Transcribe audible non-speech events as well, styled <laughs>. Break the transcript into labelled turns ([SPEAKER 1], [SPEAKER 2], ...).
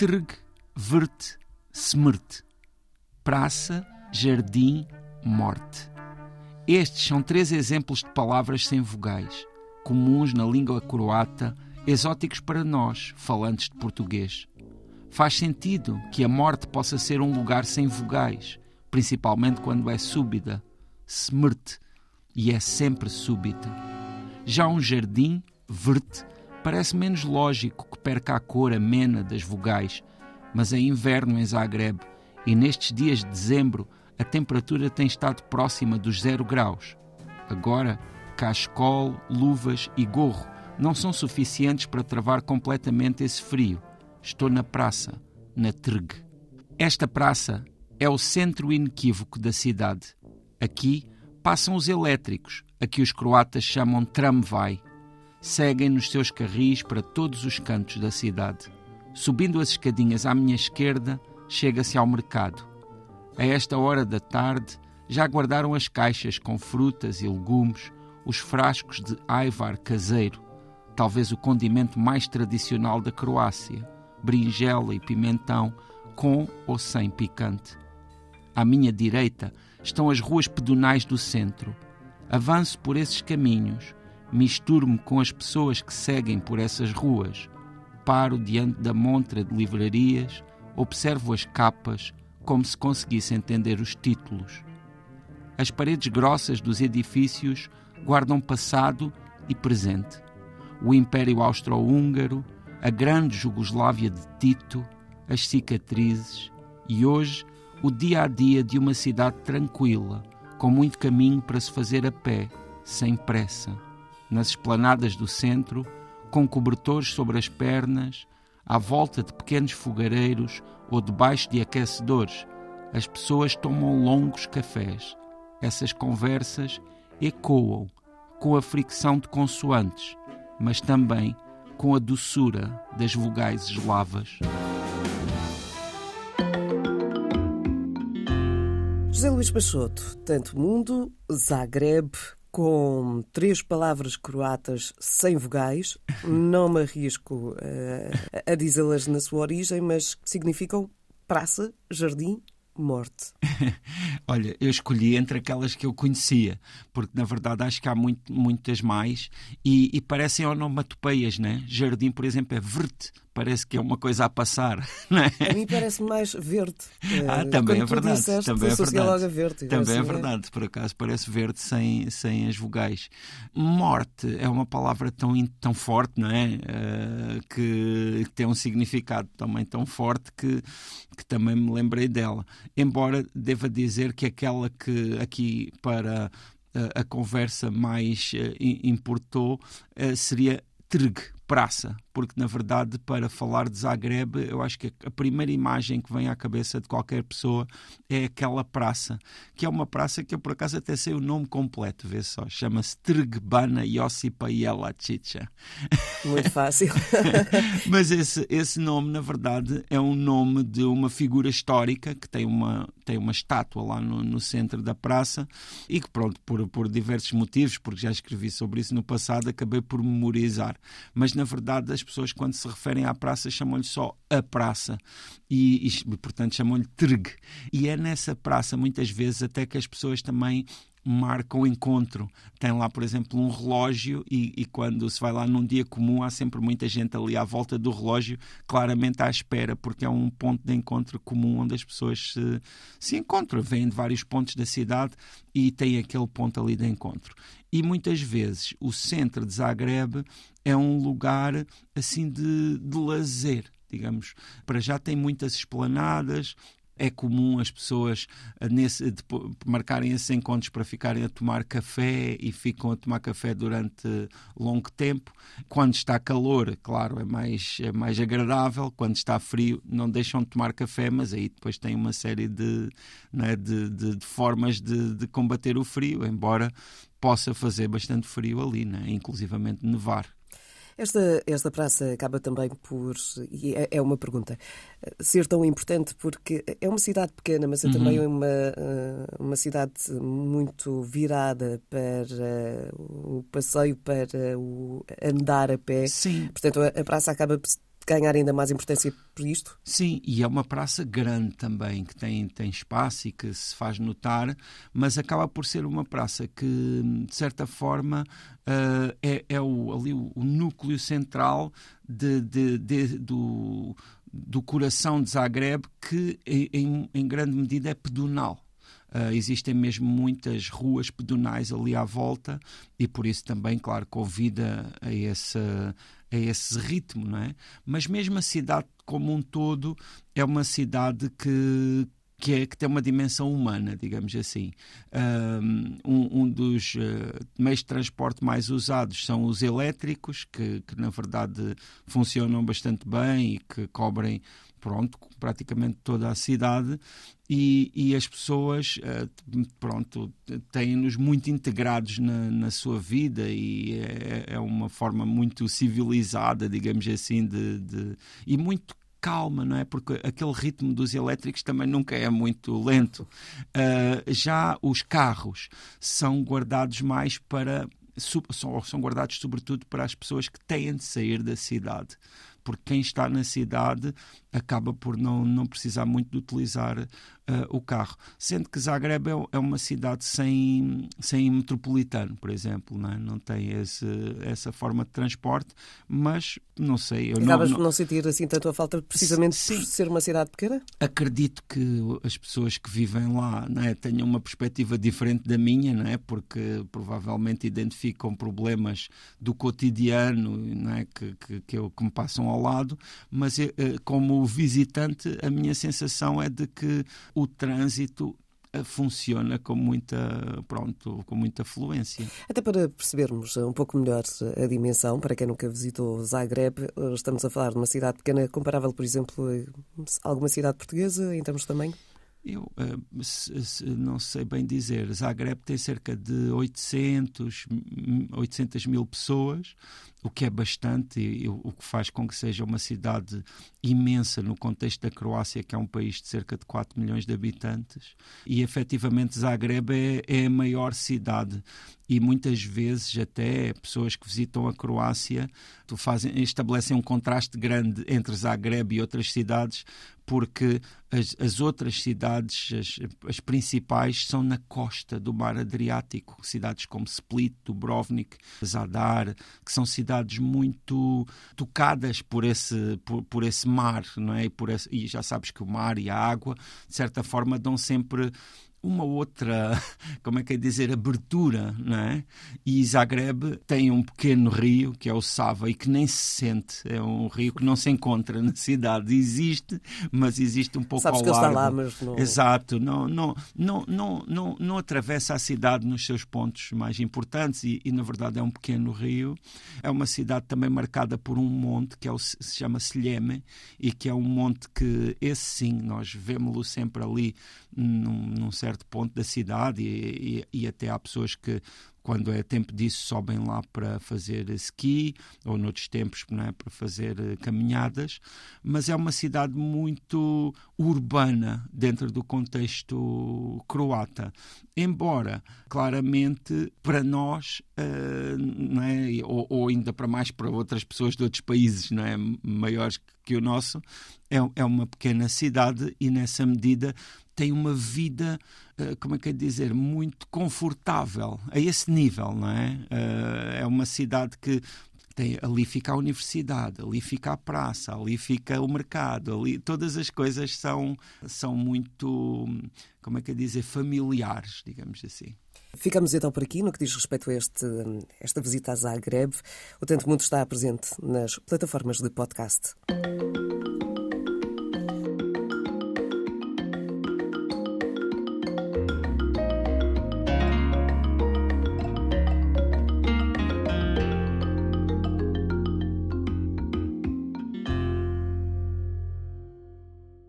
[SPEAKER 1] Trg, Vert, Smrt. Praça, jardim, morte. Estes são três exemplos de palavras sem vogais, comuns na língua croata, exóticos para nós, falantes de português. Faz sentido que a morte possa ser um lugar sem vogais, principalmente quando é súbita, smrt, e é sempre súbita. Já um jardim, vert, parece menos lógico que perca a cor amena das vogais, mas é inverno em Zagreb e nestes dias de dezembro a temperatura tem estado próxima dos zero graus. Agora, cascol, luvas e gorro não são suficientes para travar completamente esse frio. Estou na praça, na Trg. Esta praça é o centro inequívoco da cidade. Aqui passam os elétricos, a que os croatas chamam tramvai. Seguem nos seus carris para todos os cantos da cidade. Subindo as escadinhas à minha esquerda, chega-se ao mercado. A esta hora da tarde, já guardaram as caixas com frutas e legumes, os frascos de aivar caseiro, talvez o condimento mais tradicional da Croácia, berinjela e pimentão, com ou sem picante. À minha direita estão as ruas pedonais do centro. Avanço por esses caminhos, misturo-me com as pessoas que seguem por essas ruas, paro diante da montra de livrarias, observo as capas como se conseguisse entender os títulos. As paredes grossas dos edifícios guardam passado e presente. O Império Austro-Húngaro, a grande Jugoslávia de Tito, as cicatrizes e hoje o dia a dia de uma cidade tranquila, com muito caminho para se fazer a pé, sem pressa. Nas esplanadas do centro, com cobertores sobre as pernas, à volta de pequenos fogareiros ou debaixo de aquecedores, as pessoas tomam longos cafés. Essas conversas ecoam com a fricção de consoantes, mas também com a doçura das vogais eslavas.
[SPEAKER 2] José Luís Peixoto, tanto mundo, Zagreb, com três palavras croatas sem vogais. Não me arrisco uh, a dizê-las na sua origem, mas significam praça, jardim morte? <laughs>
[SPEAKER 1] Olha, eu escolhi entre aquelas que eu conhecia, porque na verdade acho que há muito, muitas mais e, e parecem onomatopeias, né? Jardim, por exemplo, é verde, parece que é uma coisa a passar. <laughs> Não é?
[SPEAKER 2] A mim parece mais verde. <laughs>
[SPEAKER 1] Ah, também é verdade. Disseste, também é verdade.
[SPEAKER 2] Logo a verde,
[SPEAKER 1] também é verdade, por acaso parece verde sem, sem as vogais. Morte é uma palavra tão, tão forte, não é? Uh, que, que tem um significado também tão forte que, que também me lembrei dela embora deva dizer que aquela que aqui para uh, a conversa mais uh, importou uh, seria Trg, praça, porque na verdade para falar de Zagreb eu acho que a primeira imagem que vem à cabeça de qualquer pessoa é aquela praça, que é uma praça que eu por acaso até sei o nome completo, vê só, chama-se Trgbana Josipa Jelacica.
[SPEAKER 2] Muito fácil. <laughs>
[SPEAKER 1] Mas esse, esse nome na verdade é um nome de uma figura histórica que tem uma, tem uma estátua lá no, no centro da praça e que pronto, por, por diversos motivos, porque já escrevi sobre isso no passado, acabei por memorizar. Mas na verdade, as pessoas, quando se referem à praça, chamam-lhe só a praça e, e portanto, chamam-lhe Trg. E é nessa praça, muitas vezes, até que as pessoas também marcam encontro. Tem lá, por exemplo, um relógio e, e, quando se vai lá num dia comum há sempre muita gente ali à volta do relógio, claramente à espera, porque é um ponto de encontro comum onde as pessoas se, se encontram. Vêm de vários pontos da cidade e têm aquele ponto ali de encontro. E muitas vezes o centro de Zagreb é um lugar assim de, de lazer digamos. Para já tem muitas esplanadas, é comum as pessoas eh, nesse, de, marcarem esses encontros para ficarem a tomar café e ficam a tomar café durante longo tempo. Quando está calor, claro, é mais, é mais agradável. Quando está frio, não deixam de tomar café, mas aí depois tem uma série de, né, de, de, de, formas de, de combater o frio, embora possa fazer bastante frio ali, né? inclusivamente nevar.
[SPEAKER 2] Esta, esta praça acaba também por, e é, é uma pergunta, ser tão importante porque é uma cidade pequena, mas é uhum. também uma, eh, uma cidade muito virada para o passeio, para o andar a pé.
[SPEAKER 1] Sim.
[SPEAKER 2] Portanto, a, a praça acaba ganhar ainda mais importância por isto?
[SPEAKER 1] Sim, e é uma praça grande também, que tem, tem espaço e que se faz notar, mas acaba por ser uma praça que, de certa forma, uh, é, é o, ali o, o núcleo central de, de, de, do, do coração de Zagreb, que em, em grande medida é pedonal. Uh, existem mesmo muitas ruas pedonais ali à volta e por isso também, claro, convida a esse, a esse ritmo, não é? Mas mesmo a cidade como um todo é uma cidade que, que, é, que tem uma dimensão humana, digamos assim. Um, um dos uh, meios de transporte mais usados são os elétricos, que, que na verdade funcionam bastante bem e que cobrem pronto, praticamente toda a cidade e, e as pessoas uh, pronto, têm-nos muito integrados na, na, sua vida e é, é, uma forma muito civilizada, digamos assim, de, de e muito calma, não é? Porque aquele ritmo dos elétricos também nunca é muito lento. Uh, já os carros são guardados mais para são, são guardados sobretudo para as pessoas que têm de sair da cidade porque quem está na cidade acaba por não, não precisar muito de utilizar uh, o carro. Sendo que Zagreb é, é, uma cidade sem, sem metropolitano, por exemplo, não, é? não tem esse, essa forma de transporte, mas não sei. Eu
[SPEAKER 2] Acabas
[SPEAKER 1] não,
[SPEAKER 2] por não sentir assim tanto a falta precisamente sim, por ser uma cidade pequena?
[SPEAKER 1] Acredito que as pessoas que vivem lá não é? tenham uma perspectiva diferente da minha, não é? porque provavelmente identificam problemas do cotidiano não é? que, que, que, eu, que me passam ao lado, mas eh, como visitante, a minha sensação é de que o trânsito eh, funciona com muita, pronto, com muita fluência.
[SPEAKER 2] Até para percebermos um pouco melhor a dimensão, para quem nunca visitou Zagreb, eh, estamos a falar de uma cidade pequena, comparável, por exemplo, a alguma cidade portuguesa em termos de tamanho?
[SPEAKER 1] Eu não sei bem dizer. Zagreb tem cerca de 800, 800 mil pessoas, o que é bastante, e, o que faz com que seja uma cidade imensa no contexto da Croácia, que é um país de cerca de 4 milhões de habitantes. E efetivamente Zagreb é, é a maior cidade. E muitas vezes, até pessoas que visitam a Croácia fazem, estabelecem um contraste grande entre Zagreb e outras cidades, porque as, as outras cidades, as, as, principais, são na costa do mar Adriático. Cidades como Split, Dubrovnik, Zadar, que são cidades muito tocadas por esse, por, por esse mar, não é? E, esse, e já sabes que o mar e a água, de certa forma, dão sempre uma outra, <laughs> como é que é dizer, abertura, não é? E Zagreb tem um pequeno rio, que é o Sava, e que nem se sente. É um rio que não se encontra na cidade. Existe, mas existe um pouco
[SPEAKER 2] Sabes
[SPEAKER 1] ao
[SPEAKER 2] que
[SPEAKER 1] largo.
[SPEAKER 2] Está lá, mas não...
[SPEAKER 1] Exato. Não, não, não, não, não, não atravessa a cidade nos seus pontos mais importantes e, e, na verdade, é um pequeno rio. É uma cidade também marcada por um monte que é o, se chama Selheme e que é um monte que, esse sim, nós vemos-lo sempre ali num, num certo certo ponto da cidade e, e, e até há pessoas que quando é tempo disso sobem lá para fazer ski ou noutros tempos é? para fazer eh, caminhadas, mas é uma cidade muito urbana dentro do contexto croata. Embora, claramente, para nós, uh, é? ou, ou, ainda para mais para outras pessoas de outros países não é? maiores que o nosso, é, é uma pequena cidade e, nessa medida, tem uma vida, eh, como é que é dizer, muito confortável, a esse nível, não é? Eh, é uma cidade que tem, ali fica a universidade, ali fica a praça, ali fica o mercado, ali todas as coisas são, são muito, como é que é dizer, familiares, digamos assim.
[SPEAKER 2] Ficamos então por aqui no que diz respeito a este, esta visita a Zagreb. O Tanto Mundo está presente nas plataformas de podcast.